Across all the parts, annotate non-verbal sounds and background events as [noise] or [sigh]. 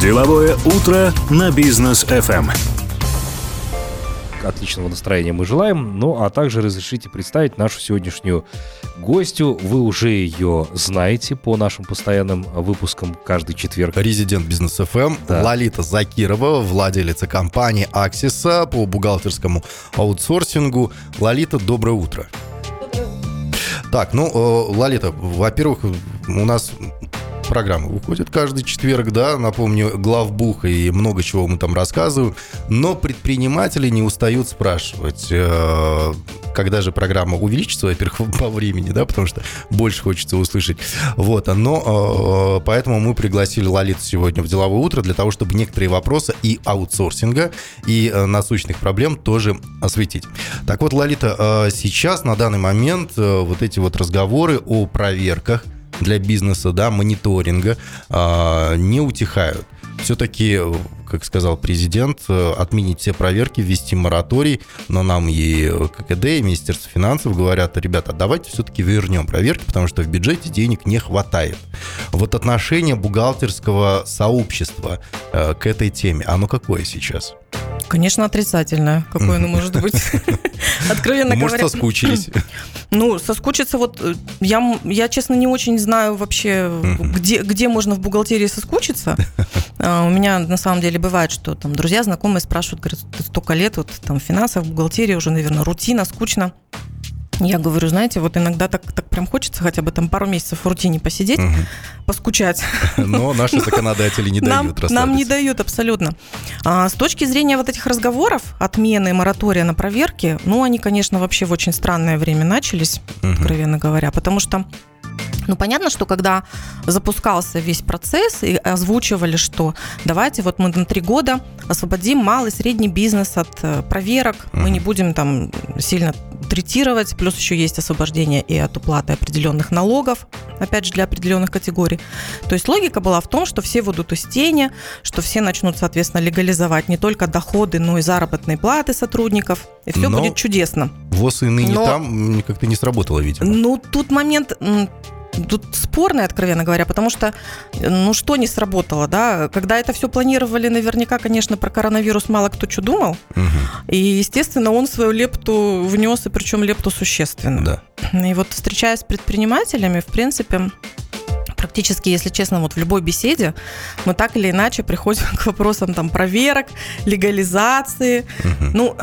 Деловое утро на бизнес FM. Отличного настроения мы желаем. Ну, а также разрешите представить нашу сегодняшнюю гостю. Вы уже ее знаете по нашим постоянным выпускам каждый четверг. Резидент бизнес FM Да. Лолита Закирова, владелица компании Аксиса по бухгалтерскому аутсорсингу. Лолита, доброе утро. Так, ну, э, Лолита, во-первых, у нас программа выходит каждый четверг, да, напомню, главбух и много чего мы там рассказываем, но предприниматели не устают спрашивать, э, когда же программа увеличится, во-первых, [laughs] по времени, да, потому что больше хочется услышать, вот, но э, поэтому мы пригласили Лолиту сегодня в деловое утро для того, чтобы некоторые вопросы и аутсорсинга, и э, насущных проблем тоже осветить. Так вот, Лолита, сейчас на данный момент вот эти вот разговоры о проверках для бизнеса, да, мониторинга а, не утихают. Все-таки, как сказал президент, э, отменить все проверки, ввести мораторий, но нам и ККД, и Министерство финансов говорят, ребята, давайте все-таки вернем проверки, потому что в бюджете денег не хватает. Вот отношение бухгалтерского сообщества э, к этой теме, оно какое сейчас? Конечно, отрицательное. Какое оно может быть? [laughs] Откровенно Может, говоря. соскучились? [laughs] Ну, соскучиться вот... э, Я, я, честно, не очень знаю вообще, где, где можно в бухгалтерии соскучиться. [laughs] А, У меня, на самом деле, бывает, что там друзья, знакомые спрашивают, говорят, столько лет вот там в финансах, в бухгалтерии уже, наверное, рутина, скучно. Я говорю, знаете, вот иногда так, так прям хочется хотя бы там пару месяцев в рутине посидеть, Мгм. поскучать. [laughs] Но наши законодатели не нам, дают нам не расслабиться. дают абсолютно. А, с точки зрения вот этих разговоров, отмены моратория на проверки, ну, они, конечно, вообще в очень странное время начались, откровенно говоря, потому что ну, понятно, что когда запускался весь процесс и озвучивали, что давайте вот мы на три года освободим малый, средний бизнес от э, проверок, мы Мгм. не будем там сильно третировать, плюс еще есть освобождение и от уплаты определенных налогов, опять же, для определенных категорий. То есть логика была в том, что все выйдут из тени, что все начнут, соответственно, легализовать не только доходы, но и заработные платы сотрудников, и все Но- будет чудесно. ВОЗ и ныне Но- там как-то не сработало, видимо. Ну, тут момент тут спорный, откровенно говоря, потому что, ну, что не сработало, да? Когда это все планировали, наверняка, конечно, про коронавирус мало кто что думал. Мгм. И, естественно, он свою лепту внес, и причем лепту существенно. Да. И вот встречаясь с предпринимателями, в принципе, практически, если честно, вот в любой беседе мы так или иначе приходим [laughs] к вопросам там проверок, легализации, Мгм. ну,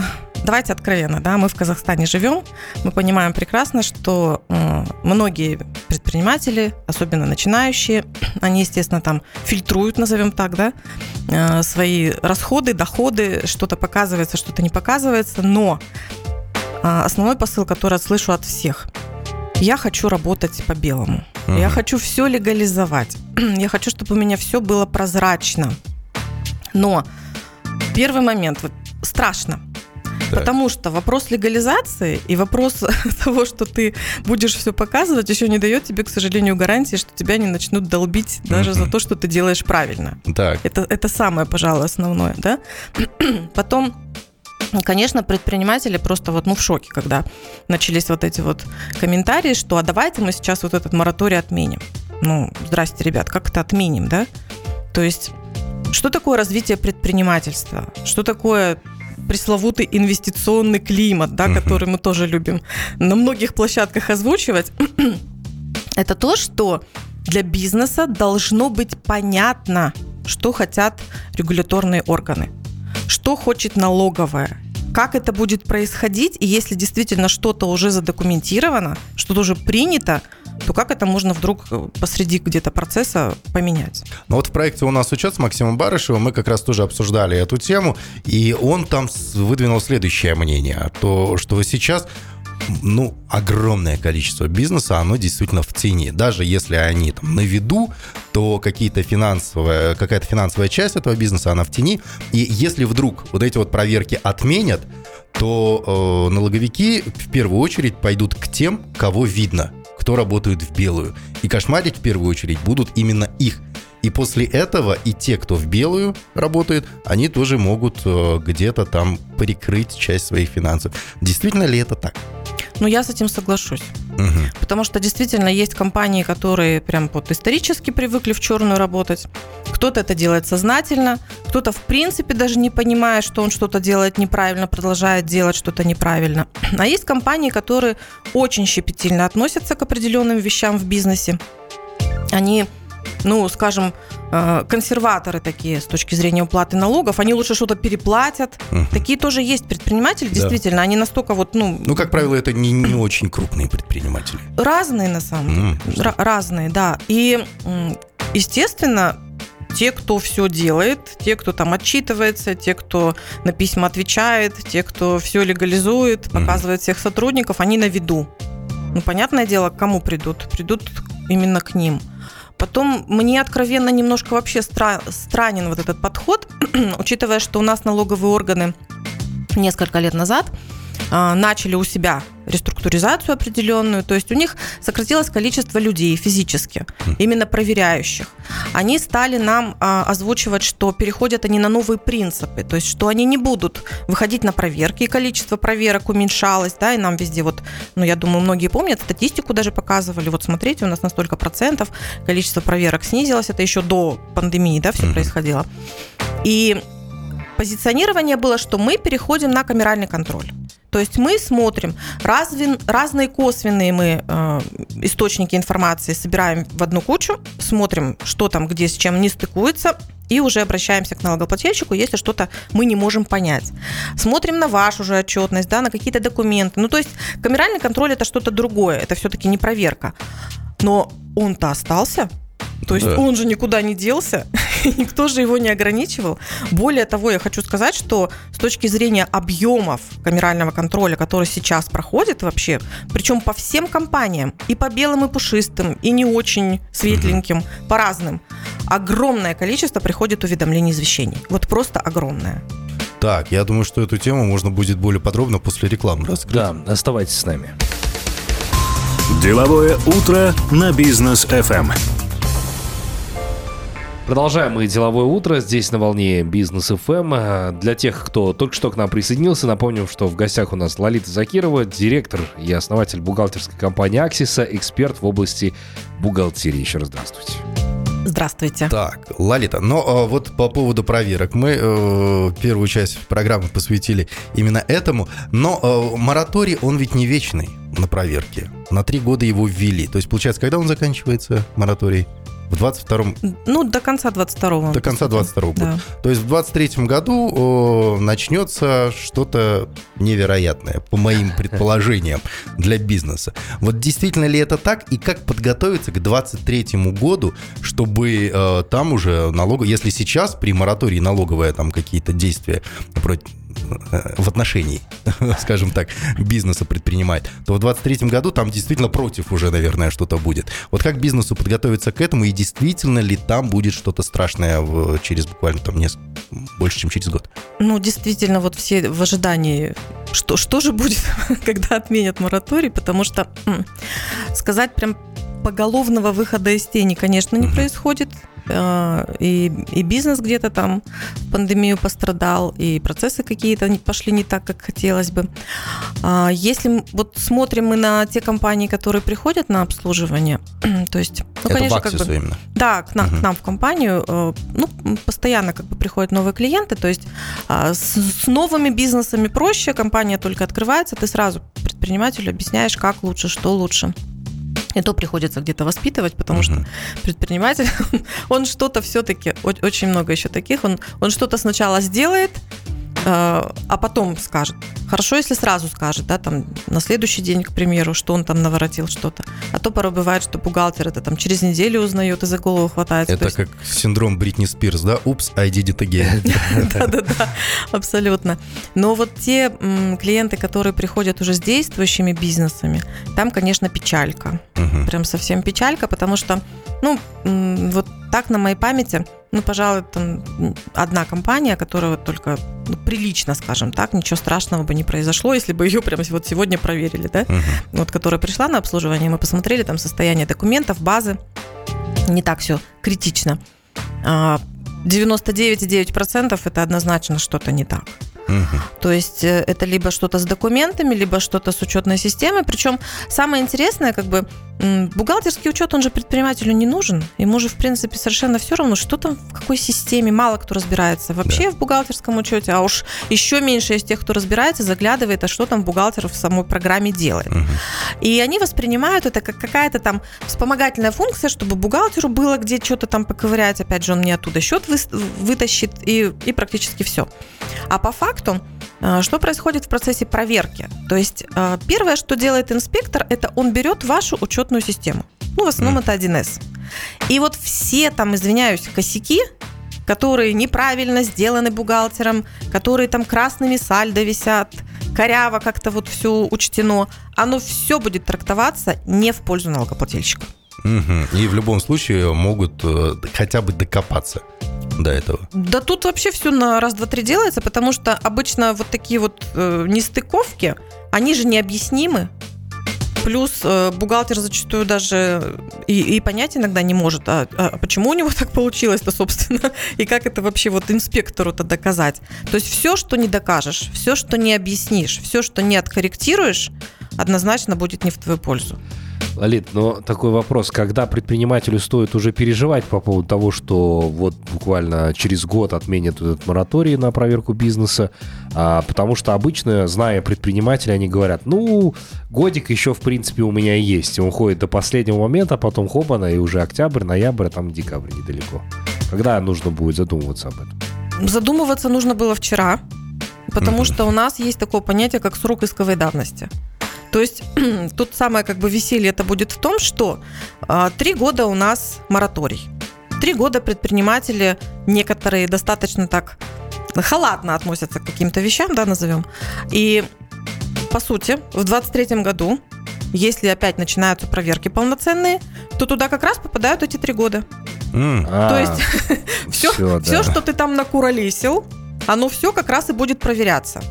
давайте откровенно, да, мы в Казахстане живем, мы понимаем прекрасно, что многие предприниматели, особенно начинающие, [clears throat] они, естественно, там фильтруют, назовем так, да, э, свои расходы, доходы, что-то показывается, что-то не показывается, но э, основной посыл, который слышу от всех, я хочу работать по белому. Я хочу все легализовать. [clears throat] Я хочу, чтобы у меня все было прозрачно. Но первый момент, вот, страшно. Так. Потому что вопрос легализации и вопрос [laughs] того, что ты будешь все показывать, еще не дает тебе, к сожалению, гарантии, что тебя не начнут долбить даже за то, что ты делаешь правильно. Так. Это, это самое, пожалуй, основное, да. [clears throat] Потом, конечно, предприниматели просто вот, ну, в шоке, когда начались вот эти вот комментарии, что а давайте мы сейчас вот этот мораторий отменим. Ну, здрасте, ребят, как это отменим, да? То есть, что такое развитие предпринимательства? Что такое пресловутый инвестиционный климат, да, Мгм. который мы тоже любим на многих площадках озвучивать? [clears throat] Это то, что для бизнеса должно быть понятно, что хотят регуляторные органы, что хочет налоговая, как это будет происходить, и если действительно что-то уже задокументировано, что-то уже принято, то как это можно вдруг э, посреди где-то процесса поменять? Ну вот в проекте у нас учет с Максимом Барышевым, мы как раз тоже обсуждали эту тему, и он там выдвинул следующее мнение, то, что сейчас ну, огромное количество бизнеса, оно действительно в тени. Даже если они там на виду, то какие-то финансовые, какая-то финансовая часть этого бизнеса, она в тени. И если вдруг вот эти вот проверки отменят, то э, налоговики в первую очередь пойдут к тем, кого видно, кто работает в белую. И кошмарить в первую очередь будут именно их. И после этого и те, кто в белую работает, они тоже могут э, где-то там прикрыть часть своих финансов. Действительно ли это так? Ну, я с этим соглашусь. Мгм. Потому что действительно есть компании, которые прям вот исторически привыкли в черную работать. Кто-то это делает сознательно, кто-то в принципе даже не понимая, что он что-то делает неправильно, продолжает делать что-то неправильно. А есть компании, которые очень щепетильно относятся к определенным вещам в бизнесе. Они ну, скажем, консерваторы такие с точки зрения уплаты налогов, они лучше что-то переплатят. Угу. Такие тоже есть предприниматели, действительно, да. они настолько вот, ну... Ну, как правило, это не, не очень крупные предприниматели. Разные, на самом деле. Mm, разные, да. И, естественно, те, кто все делает, те, кто там отчитывается, те, кто на письма отвечает, те, кто все легализует, показывает всех сотрудников, они на виду. Ну, понятное дело, к кому придут? Придут именно к ним. Потом мне откровенно немножко вообще стра- странен вот этот подход, [clears throat] учитывая, что у нас налоговые органы несколько лет назад а, начали у себя реструктуризацию определенную, то есть у них сократилось количество людей физически, именно проверяющих. Они стали нам а, озвучивать, что переходят они на новые принципы, то есть что они не будут выходить на проверки, и количество проверок уменьшалось, да, и нам везде вот, ну, я думаю, многие помнят, статистику даже показывали, вот смотрите, у нас на столько процентов количество проверок снизилось, это еще до пандемии, да, все mm-hmm. происходило. И позиционирование было, что мы переходим на камеральный контроль. То есть мы смотрим разве, разные косвенные мы э, источники информации собираем в одну кучу, смотрим, что там, где с чем не стыкуется, и уже обращаемся к налогоплательщику, если что-то мы не можем понять. Смотрим на вашу же отчетность, да, на какие-то документы. Ну, то есть камеральный контроль это что-то другое, это все-таки не проверка. Но он-то остался, то есть да. он же никуда не делся, [laughs] никто же его не ограничивал. Более того, я хочу сказать, что с точки зрения объемов камерального контроля, который сейчас проходит вообще, причем по всем компаниям, и по белым, и пушистым, и не очень светленьким, по разным, огромное количество приходит уведомлений извещений. Вот просто огромное. Так, я думаю, что эту тему можно будет более подробно после рекламы раскрыть. Да, оставайтесь с нами. Деловое утро на бизнес FM. Продолжаем мы деловое утро здесь на волне Бизнес FM. Для тех, кто только что к нам присоединился, напомним, что в гостях у нас Лолита Закирова, директор и основатель бухгалтерской компании Аксиса, эксперт в области бухгалтерии. Еще раз здравствуйте. Здравствуйте. Так, Лолита, но э, вот по поводу проверок. Мы э, первую часть программы посвятили именно этому, но э, мораторий, он ведь не вечный на проверке. На три года его ввели. То есть, получается, когда он заканчивается, мораторий? В 22-м? Ну, до конца 22-го. До конца 22-го года. Да. То есть в 23-м году о, начнется что-то невероятное, по моим предположениям, для бизнеса. Вот действительно ли это так? И как подготовиться к 23-му году, чтобы э, там уже налог... Если сейчас при моратории налоговые там какие-то действия против в отношении, [laughs] скажем так, бизнеса предпринимает, то в 2023 году там действительно против уже, наверное, что-то будет. Вот как бизнесу подготовиться к этому и действительно ли там будет что-то страшное в, через буквально там несколько, больше, чем через год? Ну, действительно, вот все в ожидании, что, что же будет, [laughs] когда отменят мораторий, потому что сказать прям поголовного выхода из тени, конечно, не происходит. Э, и, и бизнес где-то там в пандемию пострадал, и процессы какие-то пошли не так, как хотелось бы. А если вот смотрим мы на те компании, которые приходят на обслуживание, [clears throat] то есть, ну, Это конечно, как бы, именно. да, к, на, угу. к нам в компанию, э, ну, постоянно как бы приходят новые клиенты, то есть а, с, с новыми бизнесами проще, компания только открывается, ты сразу предпринимателю объясняешь, как лучше, что лучше. И то приходится где-то воспитывать, потому uh-huh. что предприниматель, [laughs] он что-то все-таки, очень много еще таких, он, он что-то сначала сделает, а потом скажет. Хорошо, если сразу скажет, да, там на следующий день, к примеру, что он там наворотил что-то. А то порой бывает, что бухгалтер это там через неделю узнает и за голову хватается. Это есть... как синдром Бритни Спирс, да? Упс, I did it again. [laughs] Да-да-да, абсолютно. Но вот те клиенты, которые приходят уже с действующими бизнесами, там, конечно, печалька. Прям совсем печалька, потому что, ну, вот так на моей памяти – ну, пожалуй, там одна компания, которая вот только ну, прилично, скажем так, ничего страшного бы не произошло, если бы ее прямо вот сегодня проверили, да? Uh-huh. Вот, которая пришла на обслуживание, мы посмотрели там состояние документов, базы, не так все критично. 99,9% а, это однозначно что-то не так. То есть э, это либо что-то с документами, либо что-то с учетной системой. Причем самое интересное, как бы бухгалтерский учет, он же предпринимателю не нужен. Ему же, в принципе, совершенно все равно, что там, в какой системе. Мало кто разбирается вообще да. в бухгалтерском учете, а уж еще меньше из тех, кто разбирается, заглядывает, а что там бухгалтер в самой программе делает. Угу. И они воспринимают это как какая-то там вспомогательная функция, чтобы бухгалтеру было где что-то там поковырять. Опять же, он не оттуда счет вы, вытащит и, и практически все. А по факту э, что происходит в процессе проверки? То есть э, первое, что делает инспектор, это он берет вашу учетную систему. Ну, в основном это 1С. И вот все там, извиняюсь, косяки, которые неправильно сделаны бухгалтером, которые там красными сальдо висят, коряво как-то вот все учтено, оно все будет трактоваться не в пользу налогоплательщика. Угу. И в любом случае могут э, хотя бы докопаться до этого? Да тут вообще все на раз, два, три делается, потому что обычно вот такие вот э, нестыковки, они же необъяснимы. Плюс э, бухгалтер зачастую даже и, и понять иногда не может, а, а почему у него [laughs] так получилось-то, собственно, и как это вообще вот инспектору-то доказать. То есть все, что не докажешь, все, что не объяснишь, все, что не откорректируешь, однозначно будет не в твою пользу. Лолит, но такой вопрос, когда предпринимателю стоит уже переживать по поводу того, что вот буквально через год отменят этот мораторий на проверку бизнеса, а, потому что обычно, зная предпринимателя, они говорят, ну, годик еще, в принципе, у меня есть. Он ходит до последнего момента, а потом хопана, и уже октябрь, ноябрь, а там декабрь недалеко. Когда нужно будет задумываться об этом? Задумываться нужно было вчера, потому mm-hmm. что у нас есть такое понятие, как срок исковой давности. То есть [clears throat] тут самое как бы веселье это будет в том, что а, три года у нас мораторий. Три года предприниматели некоторые достаточно так халатно относятся к каким-то вещам, да, назовем. И по сути, в 23 году, если опять начинаются проверки полноценные, то туда как раз попадают эти три года. Mm. То а, есть все, все, все, что ты там накуролесил, оно все как раз и будет проверяться.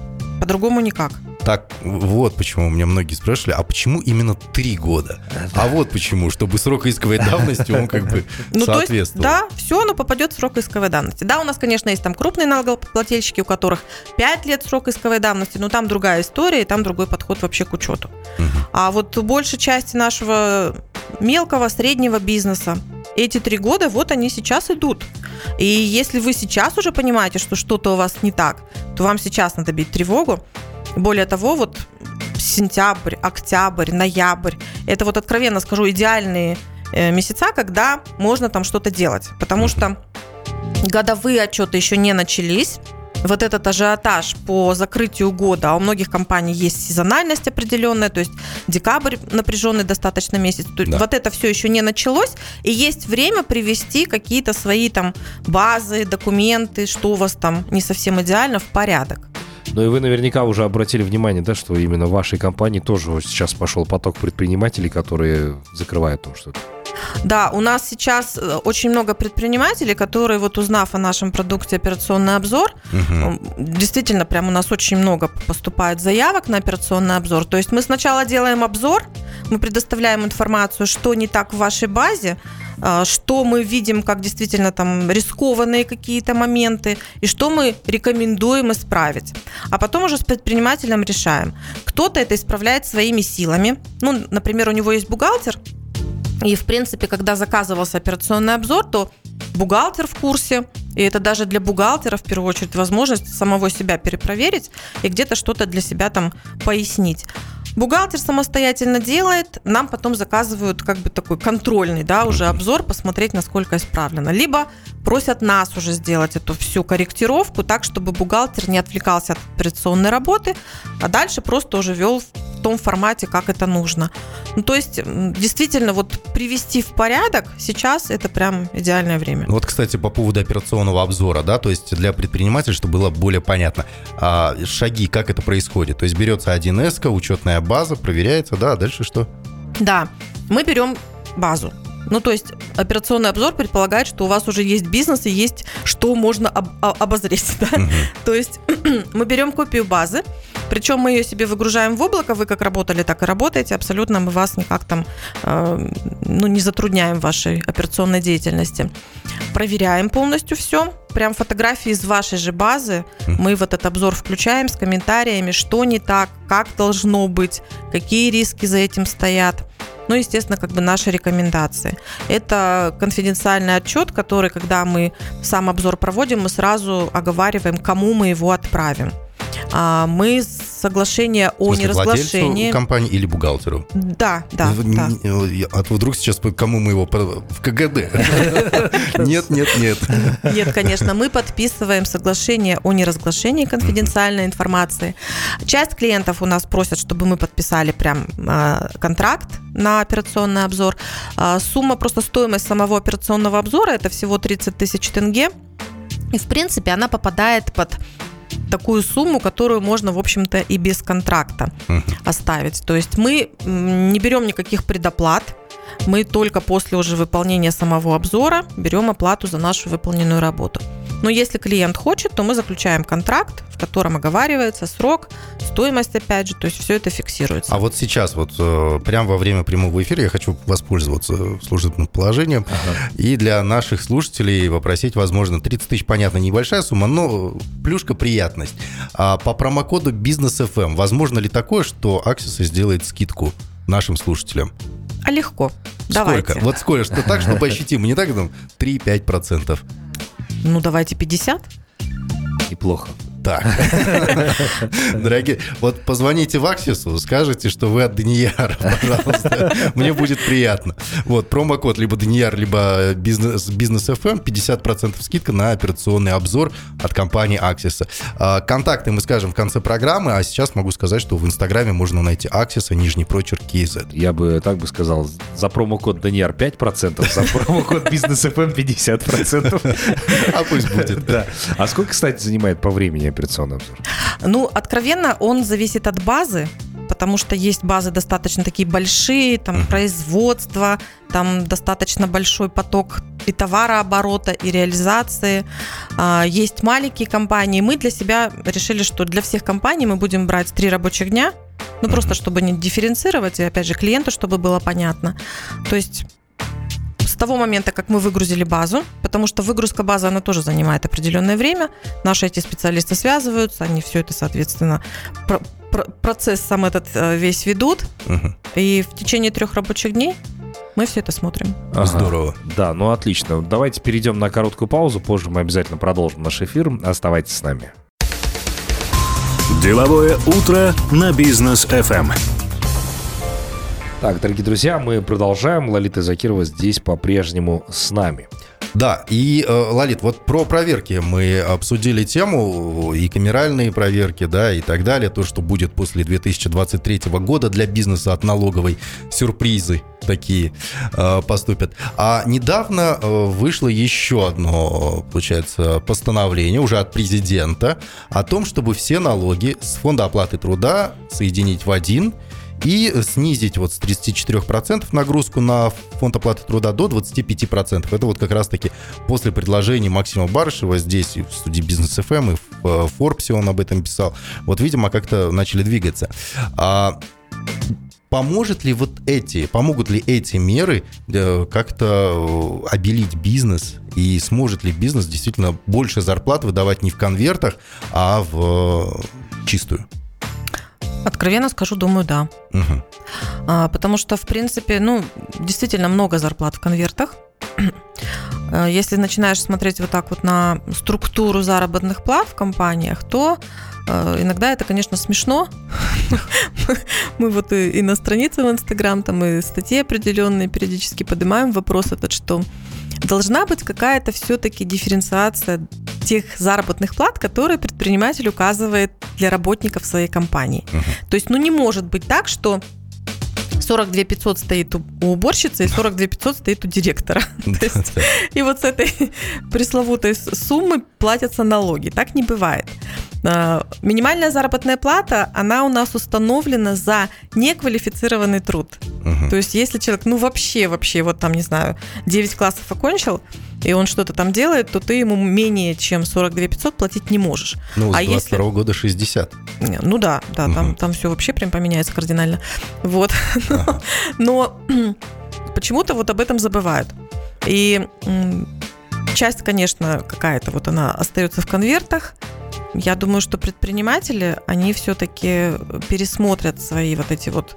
По-другому никак. Так, вот почему у меня многие спрашивали, а почему именно три года? А вот почему, чтобы срок исковой давности он как бы [laughs] ну, соответствовал. да, все, оно попадет в срок исковой давности. Да, у нас, конечно, есть там крупные налогоплательщики, у которых 5 лет срок исковой давности, но там другая история, и там другой подход вообще к учету. Угу. А вот большей части нашего мелкого, среднего бизнеса, эти три года, вот они сейчас идут. И если вы сейчас уже понимаете, что что-то у вас не так, то вам сейчас надо бить тревогу, более того, вот сентябрь, октябрь, ноябрь, это вот откровенно скажу, идеальные э, месяца, когда можно там что-то делать. Потому что годовые отчеты еще не начались, вот этот ажиотаж по закрытию года, а у многих компаний есть сезональность определенная, то есть декабрь напряженный достаточно месяц, да. вот это все еще не началось, и есть время привести какие-то свои там базы, документы, что у вас там не совсем идеально, в порядок. Ну и вы наверняка уже обратили внимание, да, что именно в вашей компании тоже сейчас пошел поток предпринимателей, которые закрывают там что-то. Да, у нас сейчас э, очень много предпринимателей, которые, вот узнав о нашем продукте операционный обзор, угу. действительно, прям у нас очень много поступает заявок на операционный обзор. То есть мы сначала делаем обзор, мы предоставляем информацию, что не так в вашей базе, что мы видим как действительно там рискованные какие-то моменты и что мы рекомендуем исправить. А потом уже с предпринимателем решаем. Кто-то это исправляет своими силами. Ну, например, у него есть бухгалтер, и, в принципе, когда заказывался операционный обзор, то бухгалтер в курсе, и это даже для бухгалтера, в первую очередь, возможность самого себя перепроверить и где-то что-то для себя там пояснить. Бухгалтер самостоятельно делает, нам потом заказывают как бы такой контрольный, да, уже обзор, посмотреть, насколько исправлено. Либо просят нас уже сделать эту всю корректировку так, чтобы бухгалтер не отвлекался от операционной работы, а дальше просто уже вел в том формате, как это нужно. Ну, то есть, действительно, вот привести в порядок сейчас это прям идеальное время. Вот, кстати, по поводу операционного обзора, да, то есть для предпринимателя, чтобы было более понятно, а, шаги, как это происходит. То есть берется 1С, учетная база, проверяется, да, а дальше что? Да, мы берем базу. Ну, то есть операционный обзор предполагает, что у вас уже есть бизнес и есть что можно об- обозреть. [laughs] Да? Угу. То есть [clears throat] мы берем копию базы, причем мы ее себе выгружаем в облако, вы как работали, так и работаете, абсолютно мы вас никак там э, ну, не затрудняем в вашей операционной деятельности. Проверяем полностью все, прям фотографии из вашей же базы. Мы в этот обзор включаем с комментариями, что не так, как должно быть, какие риски за этим стоят. Ну, естественно, как бы наши рекомендации. Это конфиденциальный отчет, который, когда мы сам обзор проводим, мы сразу оговариваем, кому мы его отправим. А, мы соглашение о смысле, неразглашении. компании или бухгалтеру? Да, да, да. А то вдруг сейчас кому мы его в КГБ? [laughs] Нет, нет, нет. Нет, конечно, мы подписываем соглашение о неразглашении конфиденциальной информации. Часть клиентов у нас просят, чтобы мы подписали прям а, контракт на операционный обзор. А, сумма, просто стоимость самого операционного обзора это всего 30 тысяч тенге. И, в принципе, она попадает под такую сумму, которую можно, в общем-то, и без контракта uh-huh. оставить. То есть мы не берем никаких предоплат, мы только после уже выполнения самого обзора берем оплату за нашу выполненную работу. Но если клиент хочет, то мы заключаем контракт, в котором оговаривается срок, стоимость, опять же, то есть все это фиксируется. А вот сейчас, вот э, прямо во время прямого эфира я хочу воспользоваться служебным положением ага. и для наших слушателей попросить, возможно, 30 тысяч, понятно, небольшая сумма, но плюшка приятность. А по промокоду Бизнес FM возможно ли такое, что Аксиса сделает скидку нашим слушателям? А легко. Сколько? Давайте. Вот сколько? Что так, чтобы ощутимо, не так, там, 3-5%. Ну, давайте 50. Неплохо. Так. [laughs] Дорогие, вот позвоните в Аксису, скажите, что вы от Данияра, [laughs] пожалуйста. Мне будет приятно. Вот, промокод либо Данияр, либо бизнес, бизнес FM, 50% скидка на операционный обзор от компании Аксиса. Контакты мы скажем в конце программы, а сейчас могу сказать, что в Инстаграме можно найти Аксиса, нижний прочерк KZ. Я бы так бы сказал, за промокод Данияр 5%, за промокод бизнес FM 50%. [laughs] А пусть будет. Да. А сколько, кстати, занимает по времени операционный обзор? Ну, откровенно, он зависит от базы, потому что есть базы достаточно такие большие, там uh-huh. производство, там достаточно большой поток и товарооборота, и реализации. А, есть маленькие компании. Мы для себя решили, что для всех компаний мы будем брать три рабочих дня, ну, просто чтобы не дифференцировать, и опять же клиенту, чтобы было понятно. То есть того момента, как мы выгрузили базу, потому что выгрузка базы, она тоже занимает определенное время. Наши эти специалисты связываются, они все это, соответственно, про- про- процесс сам этот э, весь ведут. Угу. И в течение трех рабочих дней мы все это смотрим. Ага. Здорово. Да, ну отлично. Давайте перейдем на короткую паузу. Позже мы обязательно продолжим наш эфир. Оставайтесь с нами. Деловое утро на бизнес FM. Так, дорогие друзья, мы продолжаем. Лолита Закирова здесь по-прежнему с нами. Да, и, э, Лолит, вот про проверки мы обсудили тему, и камеральные проверки, да, и так далее, то, что будет после 2023 года для бизнеса от налоговой, сюрпризы такие э, поступят. А недавно э, вышло еще одно, получается, постановление уже от президента о том, чтобы все налоги с фонда оплаты труда соединить в один – и снизить вот с 34% нагрузку на фонд оплаты труда до 25%. Это вот как раз-таки после предложений Максима Барышева здесь в студии Бизнес ФМ, и в э, Форбсе он об этом писал. Вот, видимо, как-то начали двигаться. А поможет ли вот эти, помогут ли эти меры э, как-то э, обелить бизнес и сможет ли бизнес действительно больше зарплат выдавать не в конвертах, а в чистую? Откровенно скажу, думаю, да. Угу. А, потому что, в принципе, ну, действительно много зарплат в конвертах. [clears throat] А, если начинаешь смотреть вот так вот на структуру заработных плат в компаниях, то а, иногда это, конечно, смешно. [laughs] Мы вот и на странице в Инстаграм, там и статьи определенные периодически поднимаем вопрос этот, что должна быть какая-то все-таки дифференциация тех заработных плат, которые предприниматель указывает для работников своей компании. Uh-huh. То есть, ну не может быть так, что 42 500 стоит у уборщицы и [laughs] 42 500 стоит у директора. [laughs] И вот с этой [laughs] пресловутой суммы платятся налоги. Так не бывает. А, минимальная заработная плата, она у нас установлена за неквалифицированный труд. Угу. То есть, если человек, ну вообще, вообще, вот там, не знаю, 9 классов окончил, и он что-то там делает, то ты ему менее чем 42 500 платить не можешь. Ну, с а 22 если... года 60. Ну да, да, угу. там, там все вообще прям поменяется кардинально. Вот. Ага. [laughs] Но [clears throat] почему-то вот об этом забывают. И Часть, конечно, какая-то вот она остается в конвертах. Я думаю, что предприниматели, они все-таки пересмотрят свои вот эти вот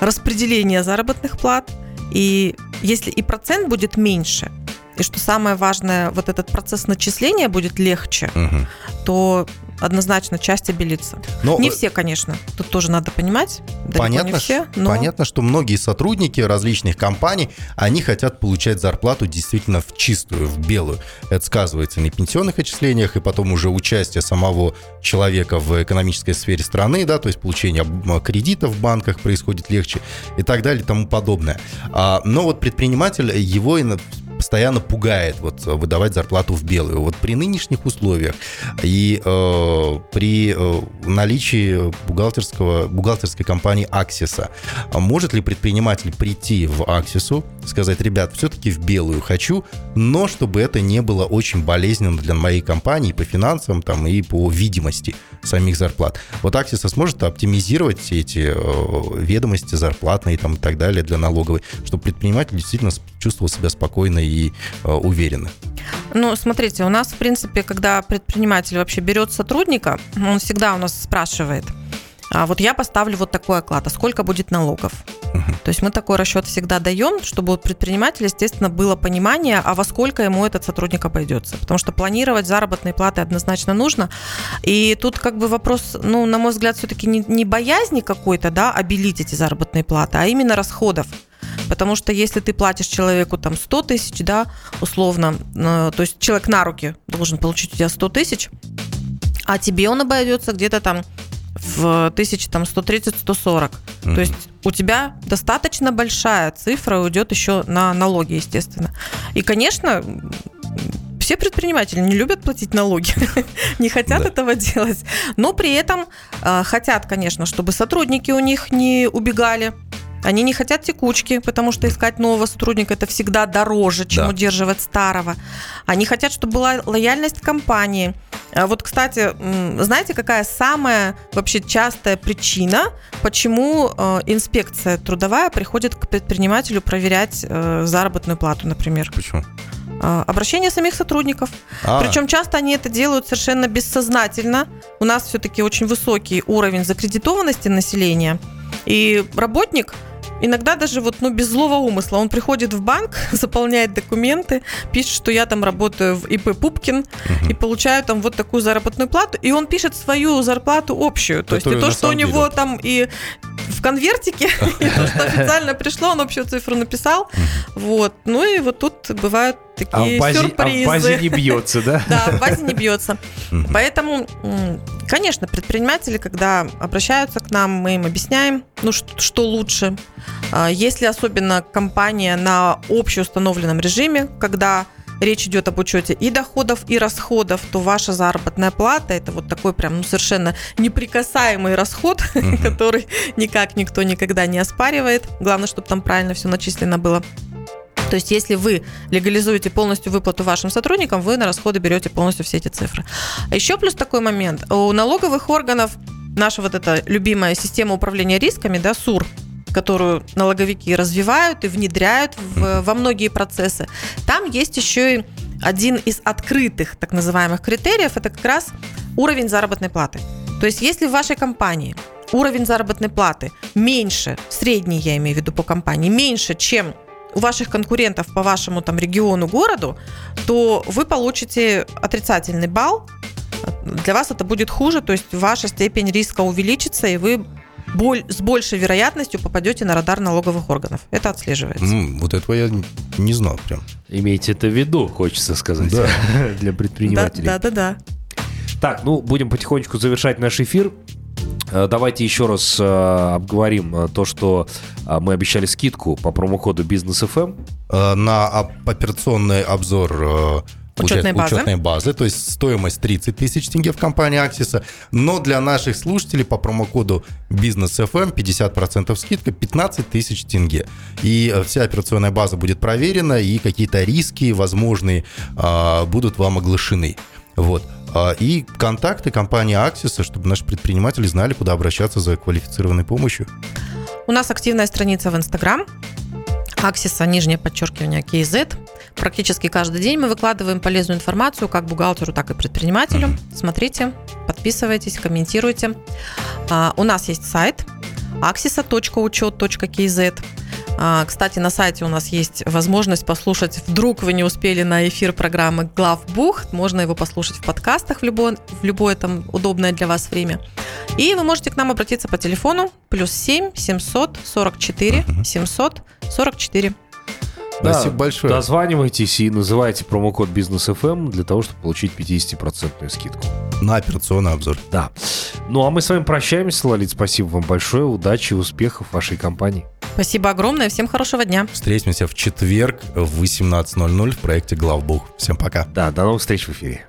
распределения заработных плат. И если и процент будет меньше, и что самое важное, вот этот процесс начисления будет легче, угу. то однозначно часть обелится. Но, не э, все, конечно. Тут тоже надо понимать. Понятно, не все, но... понятно, что многие сотрудники различных компаний, они хотят получать зарплату действительно в чистую, в белую. Это сказывается на пенсионных отчислениях, и потом уже участие самого человека в экономической сфере страны, да, то есть получение кредитов в банках происходит легче и так далее и тому подобное. А, но вот предприниматель, его постоянно пугает вот выдавать зарплату в белую. Вот при нынешних условиях и э, при э, наличии бухгалтерского, бухгалтерской компании Аксиса, может ли предприниматель прийти в Аксису, сказать, ребят, все-таки в белую хочу, но чтобы это не было очень болезненно для моей компании по финансам там, и по видимости самих зарплат. Вот Аксиса сможет оптимизировать все эти э, ведомости зарплатные там, и так далее для налоговой, чтобы предприниматель действительно чувствовал себя спокойно и э, уверены? Ну, смотрите, у нас, в принципе, когда предприниматель вообще берет сотрудника, он всегда у нас спрашивает, а вот я поставлю вот такой оклад, а сколько будет налогов? То есть мы такой расчет всегда даем, чтобы у предпринимателя, естественно, было понимание, а во сколько ему этот сотрудник обойдется. Потому что планировать заработные платы однозначно нужно. И тут как бы вопрос, ну, на мой взгляд, все-таки не, не боязни какой-то, да, обелить эти заработные платы, а именно расходов. Потому что если ты платишь человеку там 100 тысяч, да, условно, э, то есть человек на руки должен получить у тебя 100 тысяч, а тебе он обойдется где-то там в тысяч там 130-140. Mm-hmm. То есть у тебя достаточно большая цифра уйдет еще на налоги, естественно. И, конечно, все предприниматели не любят платить налоги, [laughs] не хотят да. этого делать, но при этом э, хотят, конечно, чтобы сотрудники у них не убегали, они не хотят текучки, потому что искать нового сотрудника это всегда дороже, чем да. удерживать старого. Они хотят, чтобы была лояльность компании. А вот, кстати, знаете, какая самая вообще частая причина, почему э, инспекция трудовая приходит к предпринимателю проверять э, заработную плату, например? Почему? А, обращение самих сотрудников. А. Причем часто они это делают совершенно бессознательно. У нас все-таки очень высокий уровень закредитованности населения. И работник Иногда даже вот, ну, без злого умысла. Он приходит в банк, [laughs] заполняет документы, пишет, что я там работаю в ИП Пупкин угу. и получаю там вот такую заработную плату. И он пишет свою зарплату общую. То есть и то, что у него деле... там и в конвертике, [laughs] и то, что официально пришло, он общую цифру написал. Вот. Ну и вот тут бывают такие а в базе, сюрпризы. А в базе не бьется, да? [laughs] Да, в базе не бьется. Поэтому, конечно, предприниматели, когда обращаются к нам, мы им объясняем, ну, что лучше. А, если особенно компания на общеустановленном режиме, когда речь идет об учете и доходов, и расходов, то ваша заработная плата это вот такой прям ну, совершенно неприкасаемый расход, [laughs] который никак никто никогда не оспаривает. Главное, чтобы там правильно все начислено было. То есть, если вы легализуете полностью выплату вашим сотрудникам, вы на расходы берете полностью все эти цифры. А еще плюс такой момент. У налоговых органов наша вот эта любимая система управления рисками, да, СУР, которую налоговики развивают и внедряют в, во многие процессы, там есть еще и один из открытых так называемых критериев, это как раз уровень заработной платы. То есть если в вашей компании уровень заработной платы меньше, средний я имею в виду по компании, меньше, чем у ваших конкурентов по вашему там региону, городу, то вы получите отрицательный балл. Для вас это будет хуже, то есть ваша степень риска увеличится, и вы боль, с большей вероятностью попадете на радар налоговых органов. Это отслеживается. Mm, вот этого я не знал прям. Имейте это в виду, хочется сказать, да. [laughs] для предпринимателей. Да, да, да. Так, ну, будем потихонечку завершать наш эфир. Э, давайте еще раз э, обговорим э, то, что мы обещали скидку по промокоду Бизнес ФМ. На операционный обзор учетной базы. учетной базы, то есть стоимость 30 тысяч тенге в компании Аксиса. Но для наших слушателей по промокоду Бизнес FM 50% скидка 15 тысяч тенге. И вся операционная база будет проверена, и какие-то риски возможные будут вам оглашены. Вот. А, и контакты компании Аксиса, чтобы наши предприниматели знали, куда обращаться за квалифицированной помощью. У нас активная страница в Инстаграм. Аксиса, нижнее подчеркивание, KZ. Практически каждый день мы выкладываем полезную информацию как бухгалтеру, так и предпринимателю. Смотрите, подписывайтесь, комментируйте. А, у нас есть сайт axisa.учет.kz. А, Кстати, на сайте у нас есть возможность послушать, вдруг вы не успели на эфир программы Главбух, можно его послушать в подкастах в любое, в любое там удобное для вас время. И вы можете к нам обратиться по телефону плюс 7 744 744. Спасибо большое. Дозванивайтесь и называйте промокод бизнес FM для того, чтобы получить 50% скидку. На операционный обзор. Да. Ну а мы с вами прощаемся, Лолит. Спасибо вам большое. Удачи и успехов вашей компании. Спасибо огромное, всем хорошего дня. Встретимся в четверг в 18.00 в проекте «Главбух». Всем пока. Да, до новых встреч в эфире.